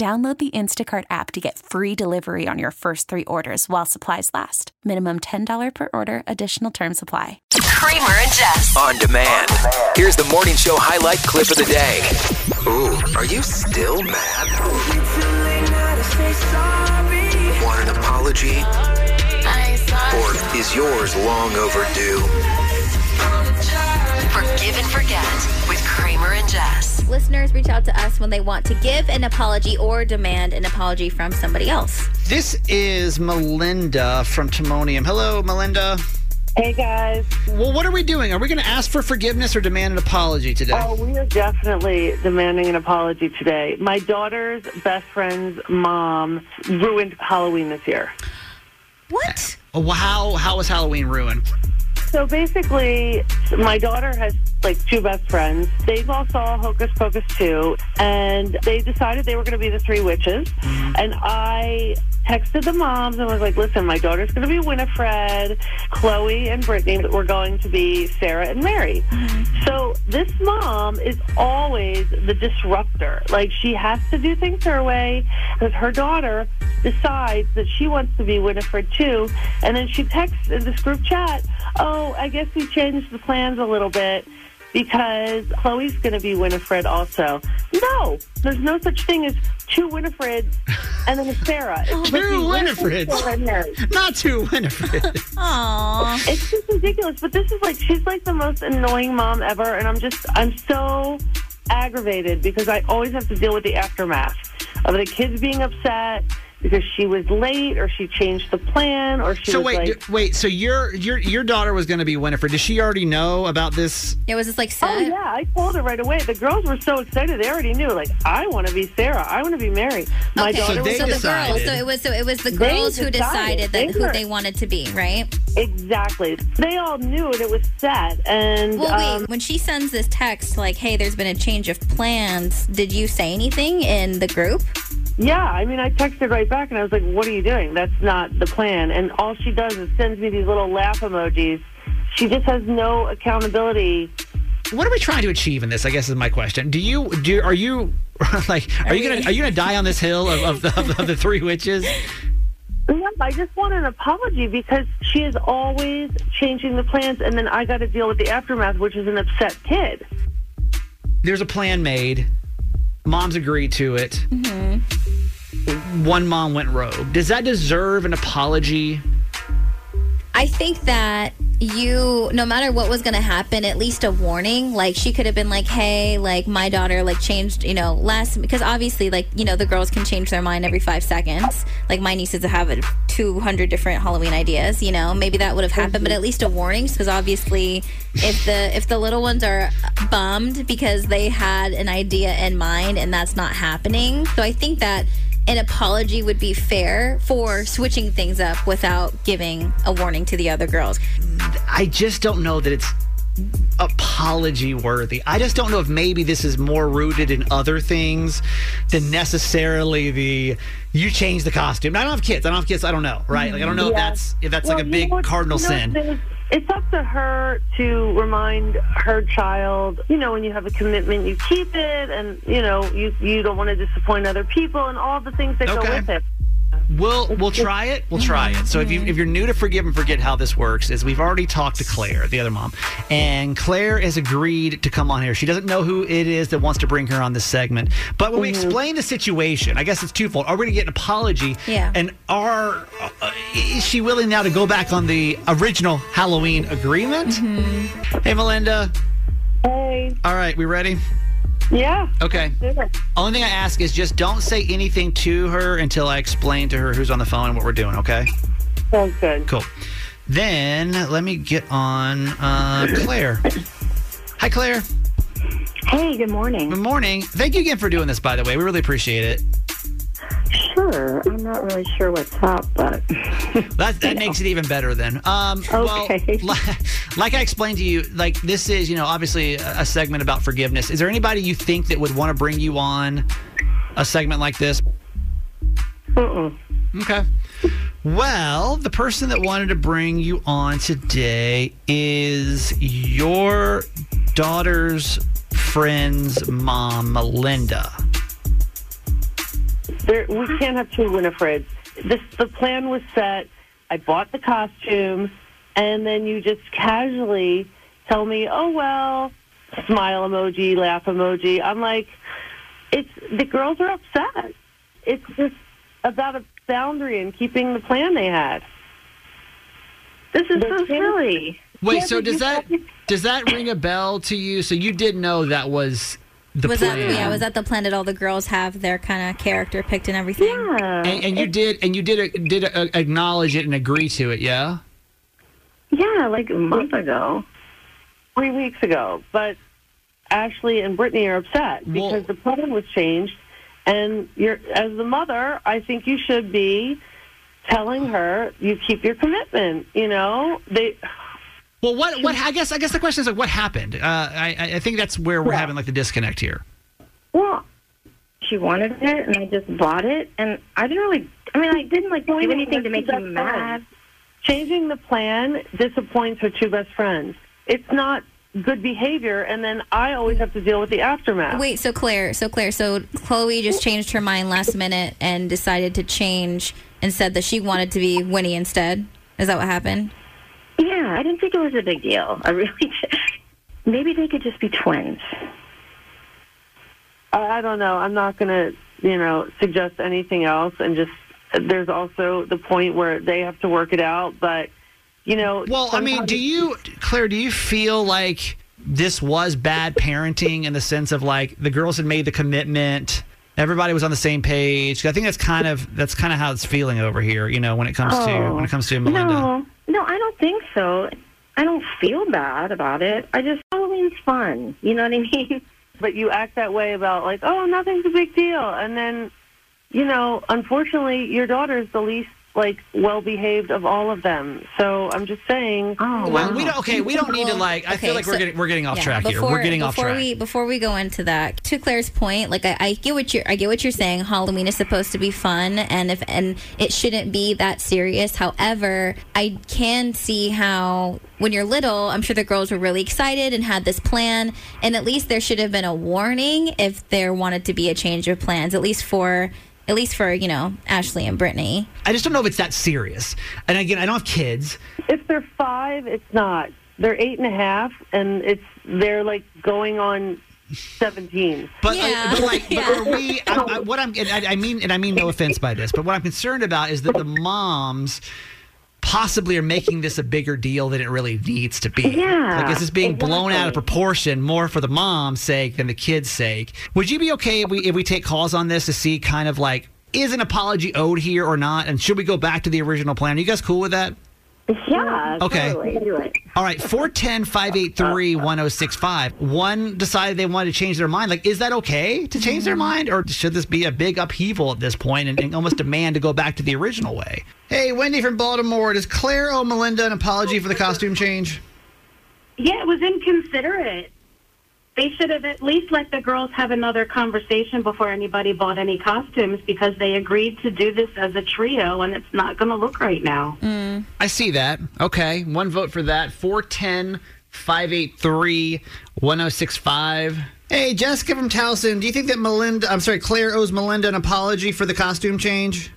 Download the Instacart app to get free delivery on your first three orders while supplies last. Minimum $10 per order, additional term supply. Kramer and Jess. On demand. Here's the morning show highlight clip of the day. Ooh, are you still mad? Want an apology? Or is yours long overdue? Forgive and forget with Kramer and Jess. Listeners reach out to us when they want to give an apology or demand an apology from somebody else. This is Melinda from Timonium. Hello, Melinda. Hey guys. Well, what are we doing? Are we going to ask for forgiveness or demand an apology today? Oh, we are definitely demanding an apology today. My daughter's best friend's mom ruined Halloween this year. What? Well, how how was Halloween ruined? So basically, my daughter has like two best friends. They all saw Hocus Pocus 2, and they decided they were going to be the three witches. And I texted the moms and was like, listen, my daughter's going to be Winifred, Chloe and Brittany were going to be Sarah and Mary. So this mom is always the disruptor. Like, she has to do things her way because her daughter decides that she wants to be Winifred too. And then she texts in this group chat, oh, I guess we changed the plans a little bit because Chloe's going to be Winifred also. No, there's no such thing as two Winifreds and then a Sarah. It's supposed to be Two Winifred, Winifreds. Sarah, and Mary. Not two Winifred. Aww. It's just ridiculous. But this is like, she's like the most annoying mom ever. And I'm just, I'm so aggravated because I always have to deal with the aftermath of the kids being upset because she was late or she changed the plan or she so was wait, like, d- wait. So your your your daughter was going to be Winifred. did she already know about this? It was just like set. Oh yeah, I told her right away. The girls were so excited; they already knew. Like, I want to be Sarah. I want to be Mary. My okay, daughter So was they so the girls. So it was. So it was the They girls who decided. decided that They who were- they wanted to be, right? exactly. They all knew it. It was set, and Well, um, wait. When she sends this text like, "Hey, there's been a change of plans," did you say anything in the group? Yeah. I mean, I texted right back, and I was like, "What are you doing? That's not the plan." And all she does is sends me these little laugh emojis. She just has no accountability. What are we trying to achieve in this? I guess is my question. Do you do? Are you like? Are, you gonna are you gonna die on this hill of, of, the, of the three witches? No, I just want an apology because she is always changing the plans, and then I got to deal with the aftermath, which is an upset kid. There's a plan made. Moms agreed to it. Mm-hmm. One mom went rogue. Does that deserve an apology? I think that you, no matter what was going to happen, at least a warning. Like she could have been like, "Hey, like my daughter like changed, you know, last because obviously, like you know, the girls can change their mind every five seconds. Like my nieces have a two hundred different Halloween ideas. You know, maybe that would have happened, but at least a warning because obviously, if the if the little ones are bummed because they had an idea in mind and that's not happening, so I think that an apology would be fair for switching things up without giving a warning to the other girls. I just don't know that it's apology worthy. I just don't know if maybe this is more rooted in other things than necessarily the you change the costume. I don't have kids. I don't have kids. I don't know, right? Like I don't know if that's if that's Well, like a big know cardinal you know, sin. It's up to her to remind her child, you know, when you have a commitment, you keep it, and you know, you you don't want to disappoint other people, and all the things that Okay. go with it. We'll we'll try it. We'll try it. So if you if you're new to Forgive and Forget, how this works is we've already talked to Claire, the other mom, and Claire has agreed to come on here. She doesn't know who it is that wants to bring her on this segment, but when we explain the situation, I guess it's twofold. Are we going to get an apology? Yeah. And are uh, is she willing now to go back on the original Halloween agreement? Hey, Melinda. Hey. All right, we ready? Yeah. Okay. Only thing I ask is just don't say anything to her until I explain to her who's on the phone and what we're doing, okay? Sounds good. Cool. Then let me get on uh, Claire. Hi, Claire. Hey, good morning. Good morning. Thank you again for doing this, by the way. We really appreciate it. Sure, I'm not really sure what's up, but That, that makes it even better then. Um, Okay. Well, li- like I explained to you, like this is, you know, obviously a, a segment about forgiveness. Is there anybody you think that would want to bring you on a segment like this? Mm-mm. Okay. Well, the person that wanted to bring you on today is your daughter's friend's mom, Melinda. There, we can't have two Winifreds. This, the plan was set. I bought the costumes, and then you just casually tell me, "Oh well," smile emoji, laugh emoji. I'm like, it's the girls are upset. It's just about a boundary and keeping the plan they had. this is The so kid- silly. Wait, Yeah, so does that does that ring a bell to you? So you did know that was the was plan. that yeah? Was that the plan that all the girls have their kind of character picked and everything? Yeah, and, and you did and you did did uh, acknowledge it and agree to it, yeah? yeah, like a month ago. three weeks ago. But Ashley and Brittany are upset Well- because the plan was changed. And you're, as the mother, I think you should be telling her you keep your commitment. You know, they. Well, what what I guess I guess the question is like what happened? Uh, I I- I think that's where we're Yeah. having like the disconnect here. Well, she wanted it, and I just bought it, and I didn't really. I mean, I didn't like do anything to make the you best friend. mad. Changing the plan disappoints her two best friends. It's not good behavior, and then I always have to deal with the aftermath. Wait, so Claire, so Claire, so Chloe just changed her mind last minute and decided to change and said that she wanted to be Winnie instead. Is that what happened? Yeah, I didn't think it was a big deal. I really. did. Maybe they could just be twins. I, I don't know. I'm not going to, you know, suggest anything else. And just there's also the point where they have to work it out. But you know, Well, I mean, do you, Claire, do you feel like this was bad parenting in the sense of like the girls had made the commitment, everybody was on the same page? I think that's kind of that's kind of how it's feeling over here. You know, when it comes to when it comes to oh. Melinda. No, no, I don't think so. I don't feel bad about it. I just Halloween's fun. You know what I mean? But you act that way about like, oh, nothing's a big deal, and then, you know, unfortunately, your daughter is the least like well behaved of all of them. So I'm just saying. Oh, Well, wow. we don't. Okay, we don't need to like. I feel okay, like we're getting we're getting off Yeah, track here. We're getting off before track. We, before we go into that, to Claire's point, like I, I get what you're, I get what you're saying. Halloween is supposed to be fun, and if and it shouldn't be that serious. However, I can see how when you're little, I'm sure the girls were really excited and had this plan, and at least there should have been a warning if there wanted to be a change of plans, at least for. At least for you know Ashley and Brittany. I just don't know if it's that serious. And again, I don't have kids. If they're five, it's not. They're eight and a half, and it's they're like going on seventeen. But, uh, but like, but Yeah. are we? I, I, what I'm, I, I mean, and I mean no offense by this, but what I'm concerned about is that the moms possibly are making this a bigger deal than it really needs to be. Yeah, like is this being blown out of proportion more for the mom's sake than the kid's sake? Would you be okay if we if we take calls on this to see kind of like is an apology owed here or not, and should we go back to the original plan? Are you guys cool with that? Yeah, Okay. totally. All right, 410 583 1065. One decided they wanted to change their mind. Like, is that okay to change their mm-hmm. mind? Or should this be a big upheaval at this point and, and almost demand to go back to the original way? Hey, Wendy from Baltimore. Does Claire owe Melinda an apology for the costume change? Yeah, it was inconsiderate. They should have at least let the girls have another conversation before anybody bought any costumes because they agreed to do this as a trio and it's not going to look right now. I see that. Okay, one vote for that. 410 583 1065. Hey, Jessica from Towson. Do you think that Melinda, I'm sorry, Claire owes Melinda an apology for the costume change?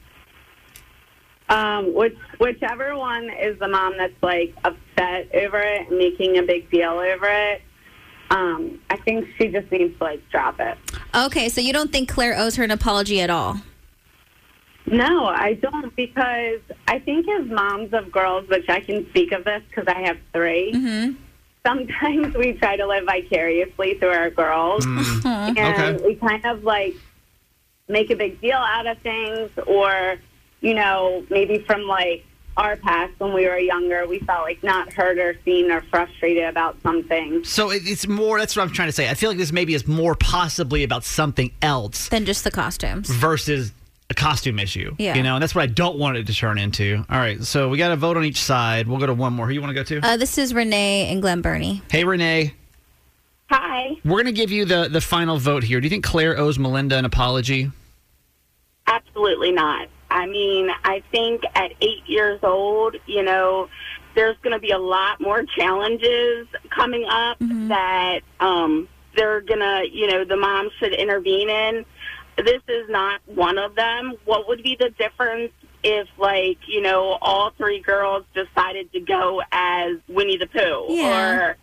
Um, which whichever one is the mom that's like upset over it and making a big deal over it. Um, I think she just needs to like drop it. Okay, so you don't think Claire owes her an apology at all? No, I don't because I think as moms of girls, which I can speak of this because I have 3 Mm-hmm. sometimes we try to live vicariously through our girls. Mm. and Okay. we kind of like make a big deal out of things or you know maybe from like our past when we were younger we felt like not heard or seen or frustrated about something So it's more. That's what I'm trying to say. I feel like this maybe is more possibly about something else Than just the costumes. versus a costume issue. Yeah. You know, and that's what I don't want it to turn into. All right, so we got to vote on each side. We'll go to one more. Who you want to go to? Uh, this is Renee and Glen Burnie. hey, Renee. hi We're going to give you the the final vote here. Do you think Claire owes Melinda an apology? absolutely not i mean i think at eight years old you know there's going to be a lot more challenges coming up that um, they're going to, you know, the mom should intervene in. This is not one of them. What would be the difference if, like, you know, all three girls decided to go as Winnie the Pooh Yeah. or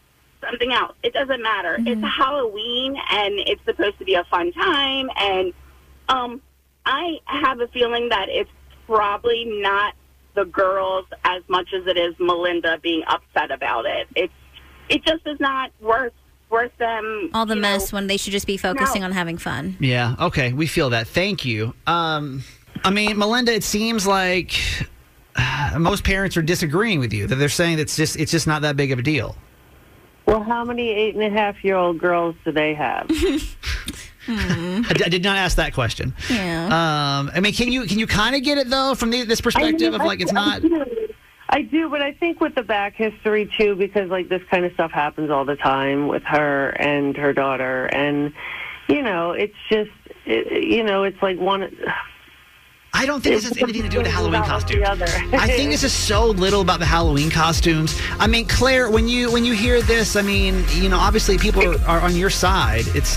something else? It doesn't matter. It's Halloween and it's supposed to be a fun time. And um, I have a feeling that it's probably not the girls as much as it is Melinda being upset about it. It's it just is not worth worth them All the mess know, when they should just be focusing No. on having fun. Yeah. Okay. We feel that. Thank you. Um, I mean, Melinda, it seems like uh, most parents are disagreeing with you. That they're saying that it's just it's just not that big of a deal. Well, how many eight and a half year old girls do they have? I, d- I did not ask that question. Yeah. Um, I mean, can you can you kind of get it though from the, this perspective of like it's not? I do, but I think with the back history too, because like this kind of stuff happens all the time with her and her daughter, and you know, it's just, it, you know, it's like one. I don't think this has anything to do with the Halloween About costumes. the other. I think this is so little about the Halloween costumes. I mean, Claire, when you when you hear this, I mean, you know, obviously people are, are on your side. It's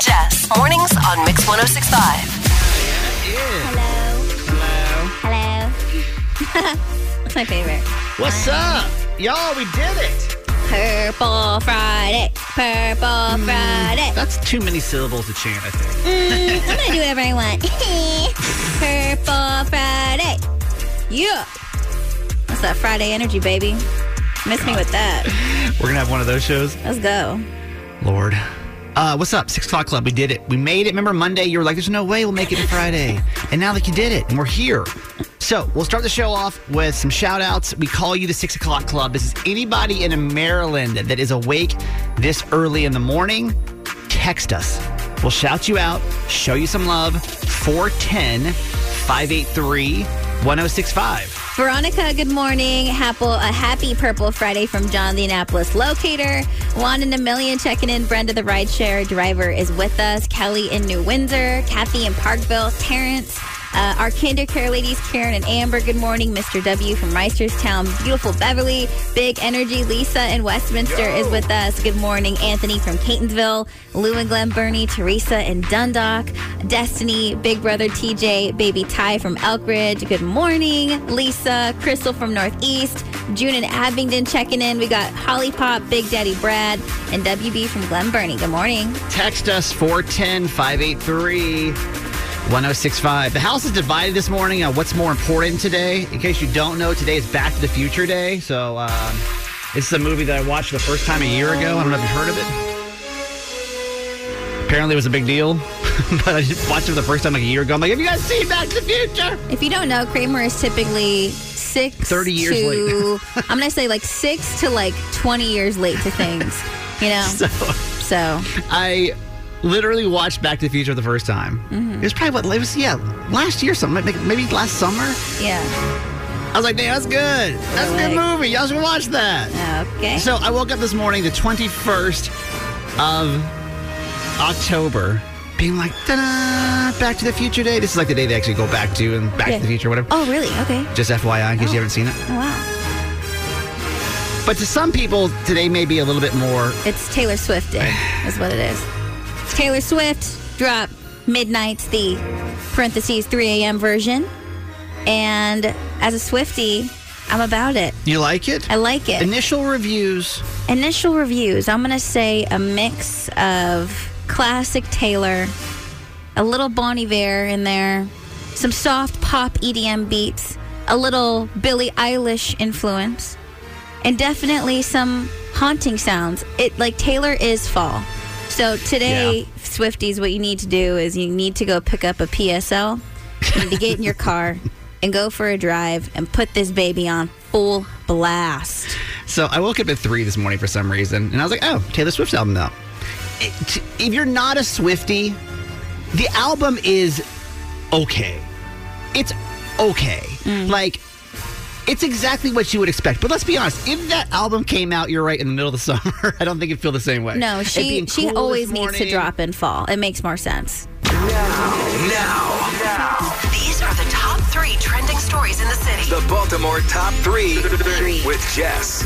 and Jess. Mornings on Mix 1065. Hello. Hello. That's my favorite. What's up, y'all? We did it. Purple Friday. Purple Friday. That's too many syllables to chant. I think. Mm, I'm gonna do whatever I want. Purple Friday. Yeah. That's that Friday energy, baby. Miss me with that. We're gonna have one of those shows. Let's go. Lord. Uh, what's up? Six o'clock club. We did it. We made it. Remember Monday? You were like, "There's no way we'll make it to Friday," and now that you did it, and we're here. So we'll start the show off with some shout outs. We call you the six o'clock club. This is anybody in Maryland that is awake this early in the morning. Text us. We'll shout you out, show you some love. 410 583 1065. Veronica, good morning. Happy, a happy Purple Friday from John the Annapolis locator. Juan in a million checking in. Brenda, the rideshare driver, is with us. Kelly in New Windsor. Kathy in Parkville. Terrence. Uh, our Kinder Care ladies, Karen and Amber, good morning. Mr. W from Reisterstown, beautiful Beverly, Big Energy, Lisa in Westminster is with us. Good morning. Anthony from Catonsville, Lou and Glen Burnie, Teresa in Dundalk, Destiny, Big Brother TJ, Baby Ty from Elkridge, good morning. Lisa, Crystal from Northeast, June in Abingdon checking in. We got Holly Pop, Big Daddy Brad, and WB from Glen Burnie. Good morning. Text us 410 583 1065. The house is divided this morning on what's more important today. In case you don't know, today is Back to the Future Day. So, um, this is a movie that I watched the first time a year ago. I don't know if you've heard of it. Apparently, it was a big deal, but I just watched it the first time like a year ago. I'm like, have you guys seen Back to the Future? If you don't know, Kramer is typically six 30 years to, late. I'm going to say like six to like 20 years late to things, you know? So, So, I literally watched Back to the Future the first time. Mhm. It was probably what, it was, yeah, last year, something, maybe, maybe last summer. yeah. I was like, damn, that's good. That's a good movie. Y'all should watch that. Okay. So I woke up this morning, the 21st of October, being like, ta-da, Back to the Future Day. This is like the day they actually go back to and Back Yeah. to the Future, whatever. Oh, really? Okay. Just FYI, in case you haven't seen it. Oh, wow. But to some people, today may be a little bit more. It's Taylor Swift Day, is what it is. It's Taylor Swift drop Midnights the parentheses 3 a.m. version. And as a Swifty, I'm about it. You like it? I like it. Initial reviews. Initial reviews, I'm going to say a mix of classic Taylor, a little Bon Iver in there, some soft pop EDM beats, a little Billie Eilish influence, and definitely some haunting sounds. It like Taylor is fall. So today, Swifties, what you need to do is you need to go pick up a PSL. You need to get in your car and go for a drive and put this baby on full blast. So I woke up at three this morning for some reason, and I was like, "Oh, Taylor Swift's album though." It- if you're not a Swifty, the album is okay. It's okay. Mm. Like it's exactly what you would expect. But let's be honest, if that album came out, you're right, in the middle of the summer, I don't think it'd feel the same way. No, she she cool always needs to drop in fall. It makes more sense. Now, now, now. these are the top three trending stories in the city. The Baltimore Top Three with Jess.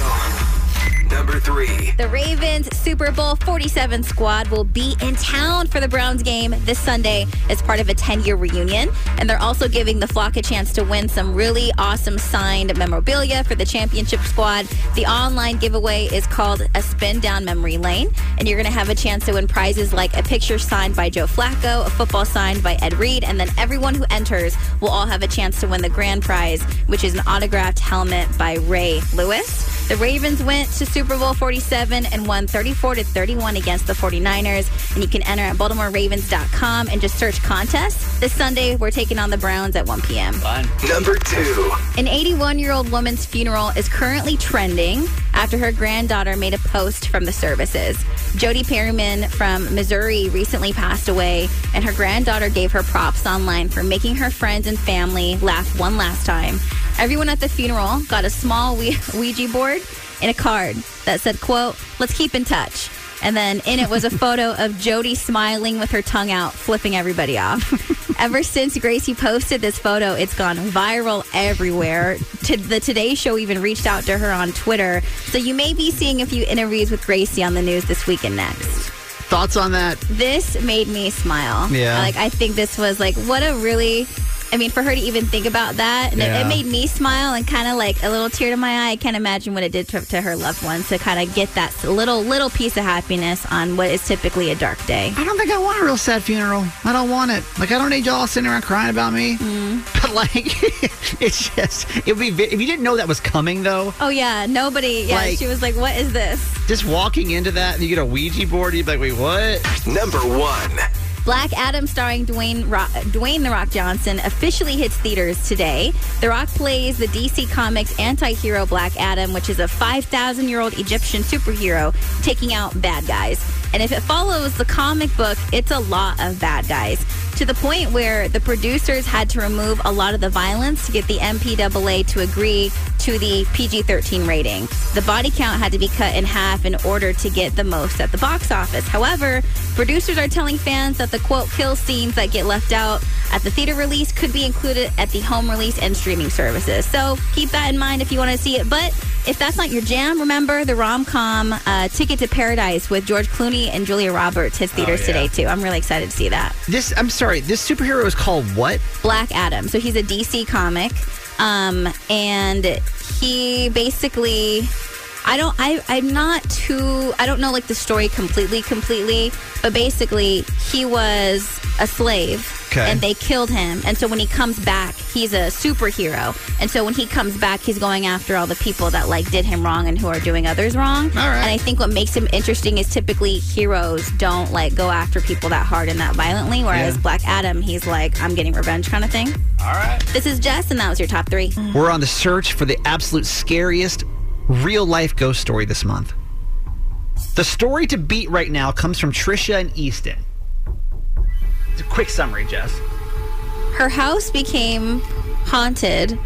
Number three. The Ravens Super Bowl 47 squad will be in town for the Browns game this Sunday as part of a 10 year reunion. And they're also giving the flock a chance to win some really awesome signed memorabilia for the championship squad. The online giveaway is called a spin down memory lane. And you're going to have a chance to win prizes like a picture signed by Joe Flacco, a football signed by Ed Reed, and then everyone who enters will all have a chance to win the grand prize, which is an autographed helmet by Ray Lewis. The Ravens went to Super Bowl 47 and won 34 to 31 against the 49ers. And you can enter at BaltimoreRavens.com and just search contest. This Sunday, we're taking on the Browns at 1 p.m. Fun. Number two. An 81 year old woman's funeral is currently trending after her granddaughter made a post from the services. Jody Perryman from Missouri recently passed away, and her granddaughter gave her props online for making her friends and family laugh one last time. Everyone at the funeral got a small Ouija board and a card that said, quote, let's keep in touch. And then in it was a photo of Jody smiling with her tongue out, flipping everybody off. Ever since Gracie posted this photo, it's gone viral everywhere. To the Today Show even reached out to her on Twitter. So you may be seeing a few interviews with Gracie on the news this week and next. Thoughts on that? This made me smile. Yeah. Like I think this was like what a really I mean, for her to even think about that, and it, Yeah. it made me smile and kind of like a little tear to my eye. I can't imagine what it did to, to her loved ones to kind of get that little little piece of happiness on what is typically a dark day. I don't think I want a real sad funeral. I don't want it. Like I don't need y'all sitting around crying about me. Mm. But like, it's just it would be if you didn't know that was coming though. Oh yeah, nobody. Yeah, Like- she was like, "What is this?" Just walking into that and you get a Ouija board, you'd be like, wait, what? Number one. Black Adam, starring Dwayne Rock, Dwayne the Rock Johnson, officially hits theaters today. The Rock plays the DC Comics anti-hero Black Adam, which is a 5,000 year old Egyptian superhero taking out bad guys. And if it follows the comic book, it's a lot of bad guys to the point where the producers had to remove a lot of the violence to get the MPAA to agree to the PG 13 rating. The body count had to be cut in half in order to get the most at the box office. However, producers are telling fans that the quote kill scenes that get left out at the theater release could be included at the home release and streaming services. So keep that in mind if you want to see it. But if that's not your jam, remember the rom com uh, Ticket to Paradise with George Clooney and Julia Roberts hits theaters Oh, yeah. today, too. I'm really excited to see that. This, I'm sorry, this superhero is called what? Black Adam. So he's a DC comic. Um, and he basically I don't I I'm not too I don't know like the story completely completely, but basically he was a slave Okay. and they killed him. And so when he comes back, he's a superhero. And so when he comes back, he's going after all the people that like did him wrong and who are doing others wrong. All right. And I think what makes him interesting is typically heroes don't like go after people that hard and that violently, whereas Yeah. Black Adam, he's like, I'm getting revenge kind of thing. All right. This is Jess, and that was your top three. We're on the search for the absolute scariest real life ghost story this month. The story to beat right now comes from Trisha and Easton. Quick summary, Jess. Her house became haunted,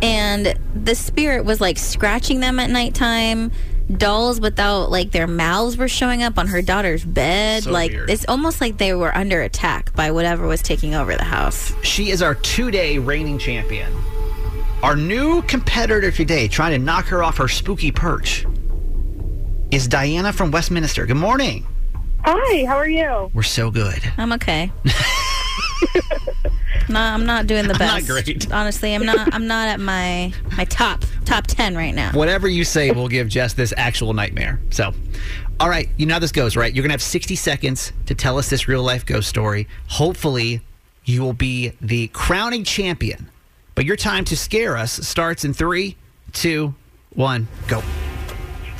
and the spirit was like scratching them at nighttime. Dolls without like their mouths were showing up on her daughter's bed. So like weird. it's almost like they were under attack by whatever was taking over the house. She is our two day reigning champion. Our new competitor today, trying to knock her off her spooky perch, is Diana from Westminster. Good morning. Hi, how are you? We're so good. I'm okay. no, I'm not doing the I'm not best. great. Honestly, I'm not. I'm not at my my top top ten right now. Whatever you say will give Jess this actual nightmare. So, all right, you know how this goes, right? You're going to have 60 seconds to tell us this real life ghost story. Hopefully, you will be the crowning champion. But your time to scare us starts in three, two, one, go.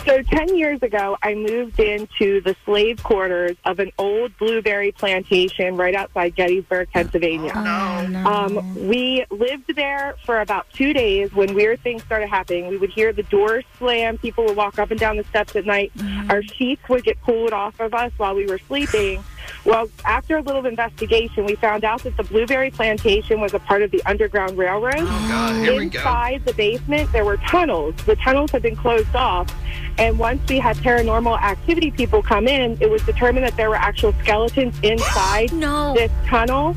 So, 10 years ago, I moved into the slave quarters of an old blueberry plantation right outside Gettysburg, Pennsylvania. No, Um, we lived there for about two days when weird things started happening. We would hear the doors slam, people would walk up and down the steps at night. Our sheets would get pulled off of us while we were sleeping. Well, after a little investigation, we found out that the blueberry plantation was a part of the Underground Railroad. Oh, God, here we go. Inside the basement, there were tunnels. The tunnels had been closed off. And once we had paranormal activity people come in, it was determined that there were actual skeletons inside this tunnel.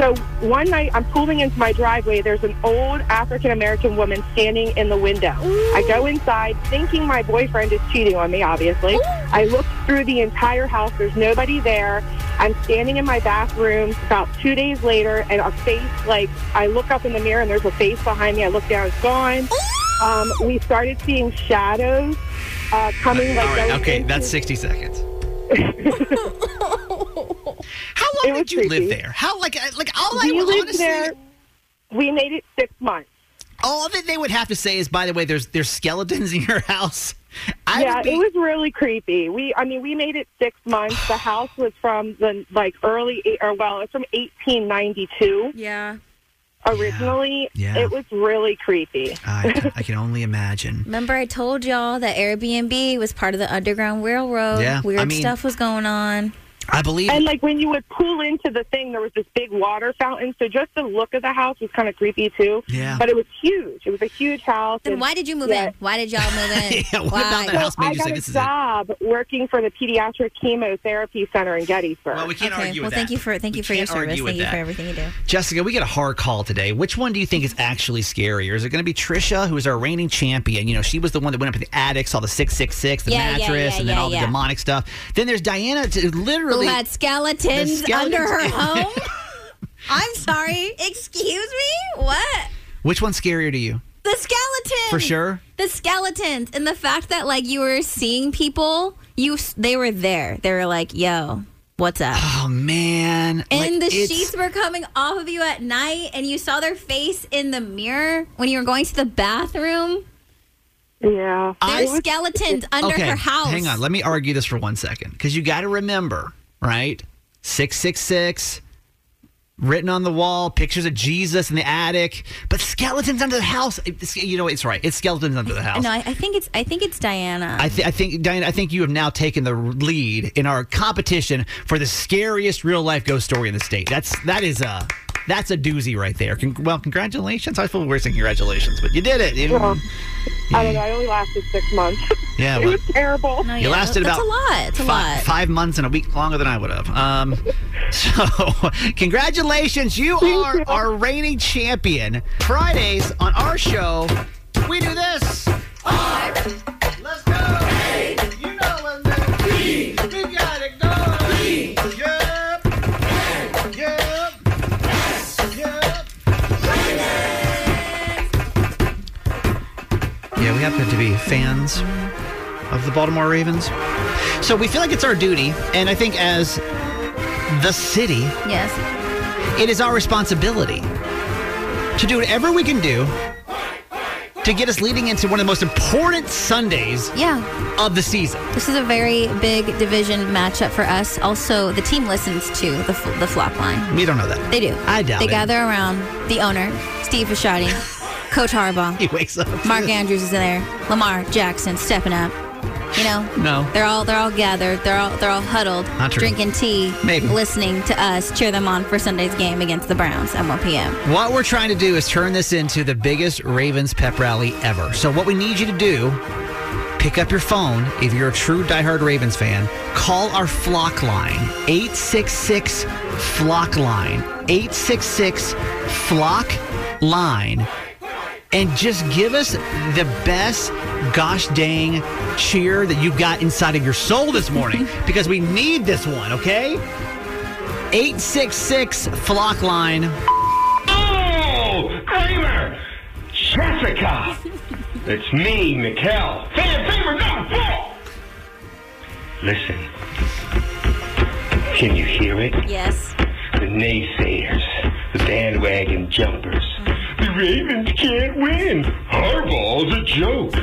So one night I'm pulling into my driveway. There's an old African American woman standing in the window. I go inside thinking my boyfriend is cheating on me, obviously. I look through the entire house. There's nobody there. I'm standing in my bathroom about two days later, and a face, like, I look up in the mirror and there's a face behind me. I look down, it's gone. Um, we started seeing shadows uh, coming, like, All right, okay, into- that's 60 seconds. How long did you live there? How, like, I- like all I we lived honestly. there. We made it six months. All that they would have to say is, by the way, there's there's skeletons in your house. I yeah, be- it was really creepy. We, I mean, we made it six months. The house was from the like early, eight- or well, it's from 1892. Yeah. Originally, Yeah. it was really creepy. I, I can only imagine. Remember, I told y'all that Airbnb was part of the Underground Railroad. Yeah, I Weird mean- stuff was going on. I believe. And like when you would pull into the thing, there was this big water fountain. So just the look of the house was kind of creepy too. Yeah. But it was huge. It was a huge house. Then and- why did you move yeah. in? Why did y'all move in? Yeah, what Why? about that house made I you got say a this is it? job working for the pediatric chemotherapy center in Gettysburg. Well, we can't okay. argue well, with thank that. you for thank you We for your service. Thank you that. for everything you do. Jessica, we get a hard call today. Which one do you think is actually scarier? Is it going to be Trisha, who is our reigning champion? You know, she was the one that went up in the attic, saw the 666, the Yeah, yeah, mattress, yeah, and then yeah, all the demonic stuff. Then there's Diana, t- Who literally. had skeletons, The skeletons- under her home? I'm sorry. Excuse me. What? Which one's scarier to you? The skeletons. For sure? The skeletons and the fact that like you were seeing people, you they were there. They were like, "Yo, what's up?" Oh, man. And Like, the it's- sheets were coming off of you at night, and you saw their face in the mirror when you were going to the bathroom. Yeah. There's skeletons under okay, her house. Hang on. Let me argue this for one second. Because you got to remember, right? 666, written on the wall, pictures of Jesus in the attic, but skeletons under the house. You know, it's right. It's skeletons under the house. No, I, I think it's I think it's Diana. I, th- I think, Diana, I think you have now taken the lead in our competition for the scariest real life ghost story in the state. That's that is a that's a doozy right there. Con- well, congratulations. I feel weird saying congratulations, but you did it. You, Well, I don't know. I only lasted six months. Yeah, it well- was terrible. No, you yeah, lasted that's about a lot. It's a fi- lot. five months and a week longer than I would have. Um, so, congratulations. You are our reigning champion. Fridays on our show, we do this. Let's go. We happen to be fans of the Baltimore Ravens. So we feel like it's our duty, and I think as the city, yes, it is our responsibility to do whatever we can do to get us leading into one of the most important Sundays yeah. of the season. This is a very big division matchup for us. Also, the team listens to the the flock line. We don't know that. They do. I doubt They it. gather around the owner, Steve Bisciotti, Coach Harbaugh. He wakes up. Mark Andrews is in there. Lamar Jackson stepping up. You know, No. they're all they're all gathered. They're all they're all huddled, Not true. drinking tea, Maybe. listening to us cheer them on for Sunday's game against the Browns at 1 p.m. What we're trying to do is turn this into the biggest Ravens pep rally ever. So, what we need you to do, pick up your phone if you're a true diehard Ravens fan, call our flock line 866 flock line 866 flock line and just give us the best gosh dang cheer that you got inside of your soul this morning because we need this one, okay? 866 flock line Oh, Kramer! Jessica! It's me, Mikkel. Fan favorite number four! Listen. Can you hear it? Yes. The naysayers, the bandwagon jumpers. The Ravens can't win. Harbaugh's a joke.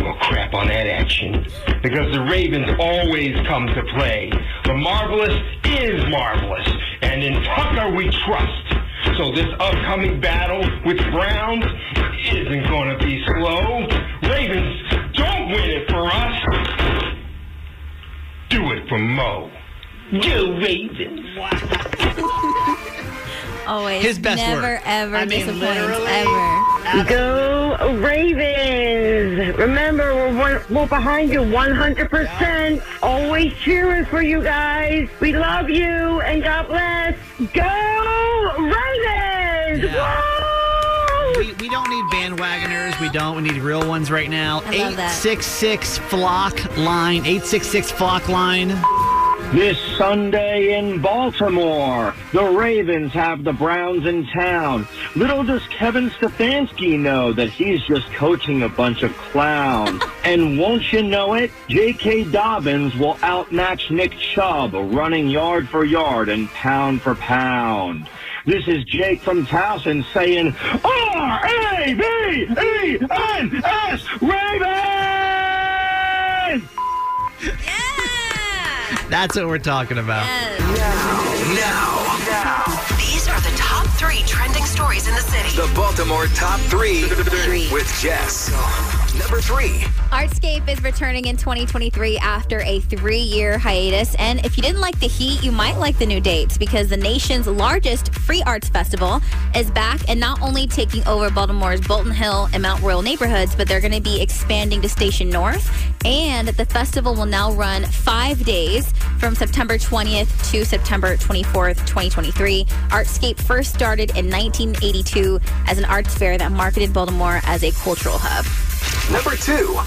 Well, crap on that action. Because the Ravens always come to play. The marvelous is marvelous. And in Tucker we trust. So this upcoming battle with Browns isn't going to be slow. Ravens, don't win it for us. Do it for Mo. Go Ravens. Always. His best Never work. ever I mean, disappoints. literally. Ever. Go Ravens! Remember, we're, one, we're behind you 100%. Always cheering for you guys. We love you and God bless. Go Ravens! Yeah. Woo! We, we don't need bandwagoners. We don't. We need real ones right now. I love that. 866 flock line. 866 flock line. This Sunday in Baltimore, the Ravens have the Browns in town. Little does Kevin Stefanski know that he's just coaching a bunch of clowns. and won't you know it, J.K. Dobbins will outmatch Nick Chubb running yard for yard and pound for pound. This is Jake from Towson saying, R-A-V-E-N-S, Ravens! That's what we're talking about. Now, Now. now. These are the top three trending stories in the city. the Baltimore Top Three with Jess. Number three. Artscape is returning in 2023 after a three year hiatus. And if you didn't like the heat, you might like the new dates because the nation's largest free arts festival is back and not only taking over Baltimore's Bolton Hill and Mount Royal neighborhoods, but they're going to be expanding to Station North. And the festival will now run five days from September 20th to September 24th, 2023. Artscape first started in 1982 as an arts fair that marketed Baltimore as a cultural hub. Number two.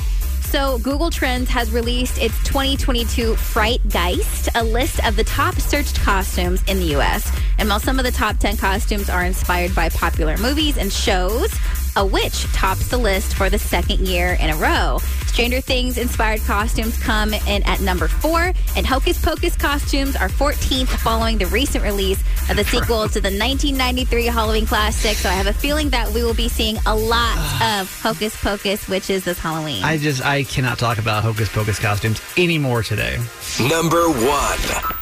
So, Google Trends has released its 2022 Frightgeist, a list of the top searched costumes in the U.S. And while some of the top 10 costumes are inspired by popular movies and shows, a witch tops the list for the second year in a row. Stranger Things inspired costumes come in at number four, and Hocus Pocus costumes are 14th following the recent release of the sequel to the 1993 Halloween classic. So I have a feeling that we will be seeing a lot of Hocus Pocus witches this Halloween. I just I cannot talk about Hocus Pocus costumes anymore today. Number one.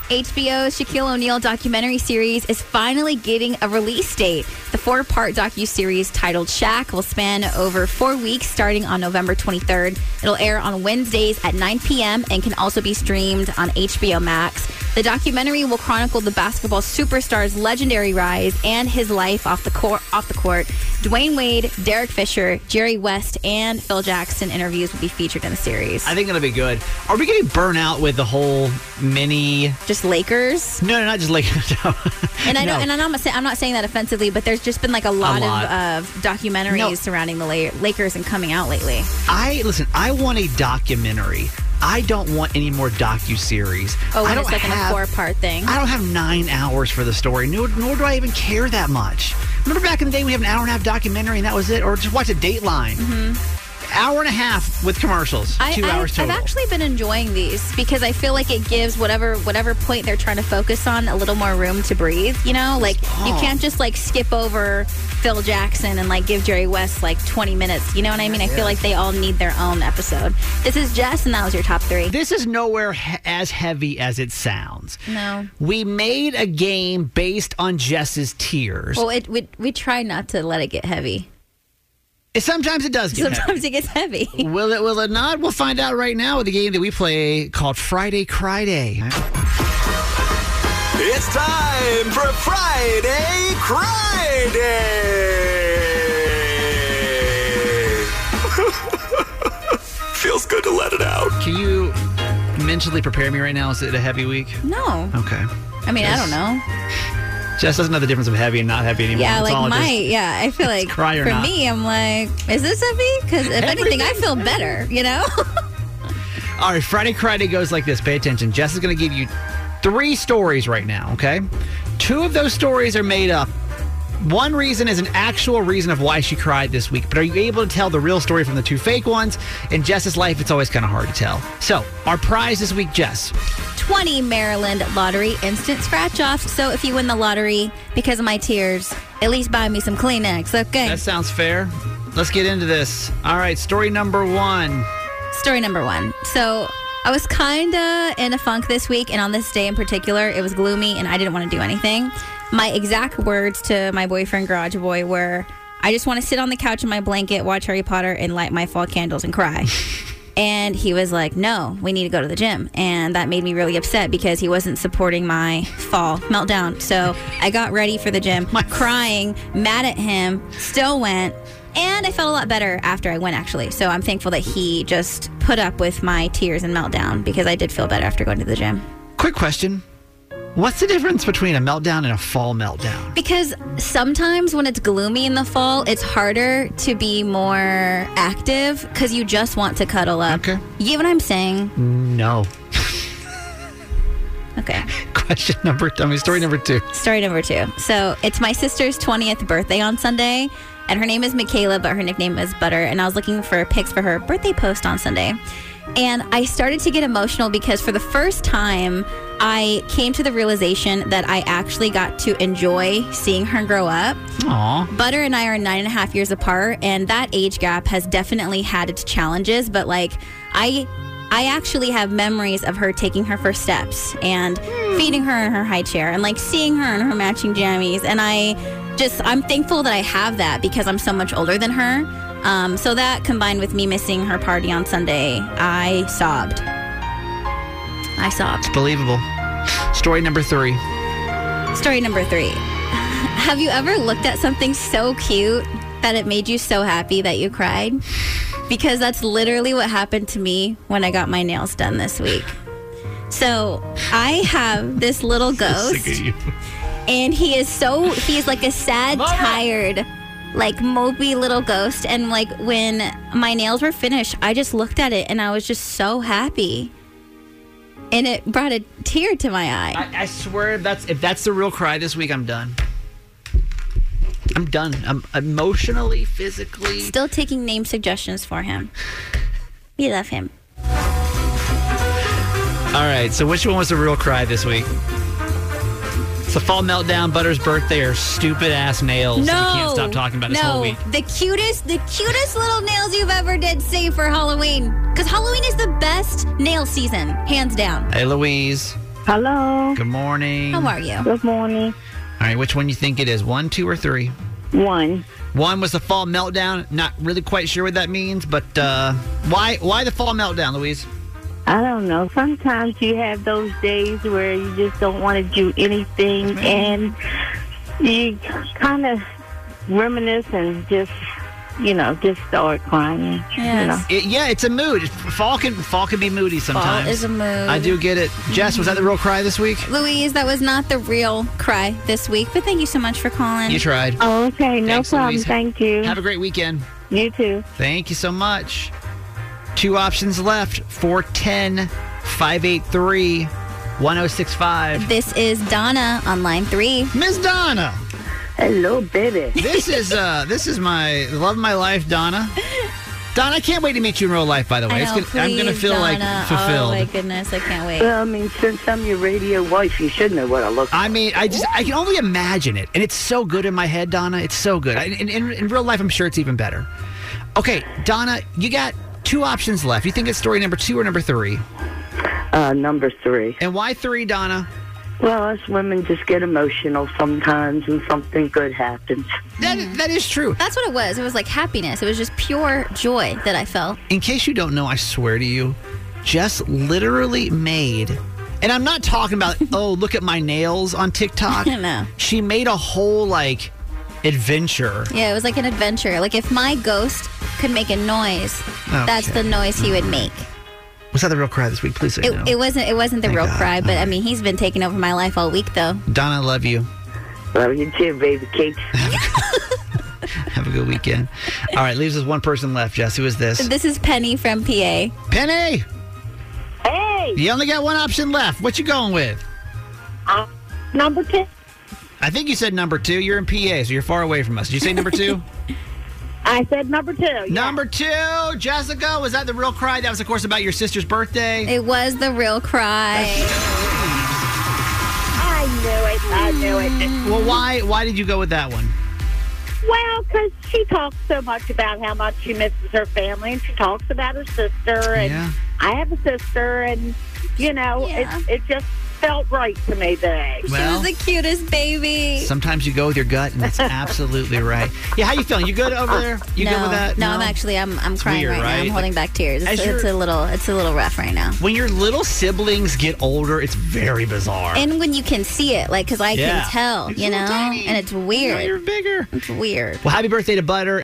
HBO's Shaquille O'Neal documentary series is finally getting a release date. The four-part docu-series titled Shaq will span over four weeks starting on November 23rd. It'll air on Wednesdays at 9 p.m. and can also be streamed on HBO Max. The documentary will chronicle the basketball superstar's legendary rise and his life off the court. Off the court, Dwyane Wade, Derek Fisher, Jerry West, and Phil Jackson interviews will be featured in the series. I think it'll be good. Are we getting burnt out with the whole mini? Just Lakers? No, no, not just Lakers. No. And I know, No. and I'm not, I'm not saying that offensively, but there's just been like a lot, lot. Of, of documentaries No. surrounding the Lakers and coming out lately. I listen. I want a documentary. I don't want any more docu series. Oh, I when don't it's like a four part thing. I don't have nine hours for the story, nor, nor do I even care that much. Remember back in the day, we have an hour and a half documentary, and that was it, or just watch a Dateline. Mm-hmm. Hour and a half with commercials. I, two I, hours total. I've actually been enjoying these because I feel like it gives whatever whatever point they're trying to focus on a little more room to breathe. You know, like you Oh. can't just like skip over Phil Jackson and like give Jerry West like 20 minutes. You know what I mean? I feel like they all need their own episode. This is Jess, and that was your top three. this is nowhere he- as heavy as it sounds. No. We made a game based on Jess's tears. Well, it, we we try not to let it get heavy. Sometimes it does get heavy. Sometimes it gets heavy. Will it? Will it not? We'll find out right now with the game that we play called Friday Cry Day. It's time for Friday Cry Day. Feels good to let it out. Can you mentally prepare me right now? Is it a heavy week? No. Okay. I mean, I don't know. Jess doesn't know the difference of heavy and not heavy anymore. Yeah, It's like my yeah. I feel like for not. me, I'm like, is this heavy? Because if anything, I feel better. You know. All right, Friday Friday goes like this. Pay attention. Jess is going to give you three stories right now, okay? Two of those stories are made up. One reason is an actual reason of why she cried this week, but are you able to tell the real story from the two fake ones? In Jess's life, it's always kind of hard to tell. So, our prize this week, Jess. 20 Maryland lottery instant scratch offs. So if you win the lottery because of my tears, at least buy me some Kleenex, okay? That sounds fair. Let's get into this. All right, story number one. Story number one. So I was kind of in a funk this week, and on this day in particular, it was gloomy and I didn't want to do anything. My exact words to my boyfriend, Garage Boy, were I just want to sit on the couch in my blanket, watch Harry Potter, and light my fall candles and cry. And he was like, no, we need to go to the gym. And that made me really upset because he wasn't supporting my fall meltdown. So I got ready for the gym, crying, mad at him, still went. And I felt a lot better after I went, actually. So I'm thankful that he just put up with my tears and meltdown because I did feel better after going to the gym. Quick question What's the difference between a meltdown and a fall meltdown? Because sometimes when it's gloomy in the fall, it's harder to be more active because you just want to cuddle up. Okay. You get what I'm saying? No. Okay. Question number, I mean, story number two. Story number two. So it's my sister's 20th birthday on Sunday, and her name is Michaela, but her nickname is Butter. And I was looking for pics for her birthday post on Sunday. And I started to get emotional because for the first time, I came to the realization that I actually got to enjoy seeing her grow up. Aw. Butter and I are nine and a half years apart, and that age gap has definitely had its challenges. But like, I, I actually have memories of her taking her first steps and feeding her in her high chair, and like seeing her in her matching jammies. And I just, I'm thankful that I have that because I'm so much older than her. Um, so that combined with me missing her party on Sunday, I sobbed. I sobbed. It's believable. Story number three. Story number three. Have you ever looked at something so cute that it made you so happy that you cried? Because that's literally what happened to me when I got my nails done this week. So I have this little ghost, and he is so, he's like a sad, tired, like mopey little ghost. And like when my nails were finished, I just looked at it and I was just so happy. And it brought a tear to my eye. I, I swear, if that's if that's the real cry this week, I'm done. I'm done. I'm emotionally, physically. Still taking name suggestions for him. We love him. All right. So which one was the real cry this week? It's the fall meltdown, Butter's birthday, or stupid ass nails. No, we can't stop talking about this no. whole week. The cutest, the cutest little nails you've ever did say for Halloween. Because Halloween is the best nail season, hands down. Hey, Louise. Hello. Good morning. How are you? Good morning. All right, which one you think it is? One, two, or three? One. One was the fall meltdown. Not really quite sure what that means, but uh, why? Why the fall meltdown, Louise? I don't know. Sometimes you have those days where you just don't want to do anything, mm-hmm. and you kind of reminisce and just, you know, just start crying. You know. It- yeah, it's a mood. Fall can fall can be moody sometimes. is a mood. I do get it. Jess, was that the real cry this week? Louise, that was not the real cry this week, but thank you so much for calling. You tried. Oh, okay. No Thanks, problem. Louise. Thank you. Have a great weekend. You too. Thank you so much. Two options left 410 583 1065. This is Donna on line three. Miss Donna. Hello, baby. This is uh this is my love of my life, Donna. Donna, I can't wait to meet you in real life, by the way. I It's know, gonna, I'm going to please, feel like Donna. fulfilled. Oh my goodness, I can't wait. Well, I mean, since I'm your radio wife, you should know what I look I mean, I just I can only imagine it, and it's so good in my head, Donna. It's so good. I, in, in, in real life, I'm sure it's even better. Okay, Donna, you got two options left. You think it's story number two or number three? Uh, number three. And why three, Donna? Well, us women just get emotional sometimes, and something good happens. That that is true. That's what it was. It was like happiness. It was just pure joy that I felt. In case you don't know, I swear to you, Jess literally made, and I'm not talking about oh look at my nails on TikTok. No. She made a whole like adventure. Yeah, it was like an adventure. Like if my ghost could make a noise, that's the noise he would make. Was that the real cry this week? Please say It, no. it wasn't. It wasn't the Thank real God. cry, but I mean, he's been taking over my life all week, though. Donna, I love you. Love you too, baby cakes. Have a good weekend. All right, leaves us one person left. Jess, who is this? This is Penny from PA. Penny. Hey. You only got one option left. What you going with? Uh, number two. I think you said number two. You're in PA, so you're far away from us. Did you say number two? I said number two. Number two, Jessica. Was that the real cry? That was, of course, about your sister's birthday. It was the real cry. I knew it. I knew it. Well, why? Why did you go with that one? Well, because she talks so much about how much she misses her family, and she talks about her sister, and Yeah. I have a sister, and you know, it it just felt right to me today. she was the cutest baby. Sometimes you go with your gut, and that's absolutely right. Yeah, how you feeling? You good over there? You no, good with that? No, I'm actually. I'm. I'm crying weird, right, now. I'm holding back tears. It's, it's a little. It's a little rough right now. When your little siblings get older, it's very bizarre. And when you can see it, like, because I Yeah. can tell, you know, and it's weird. you're bigger. It's weird. well, happy birthday to Butter.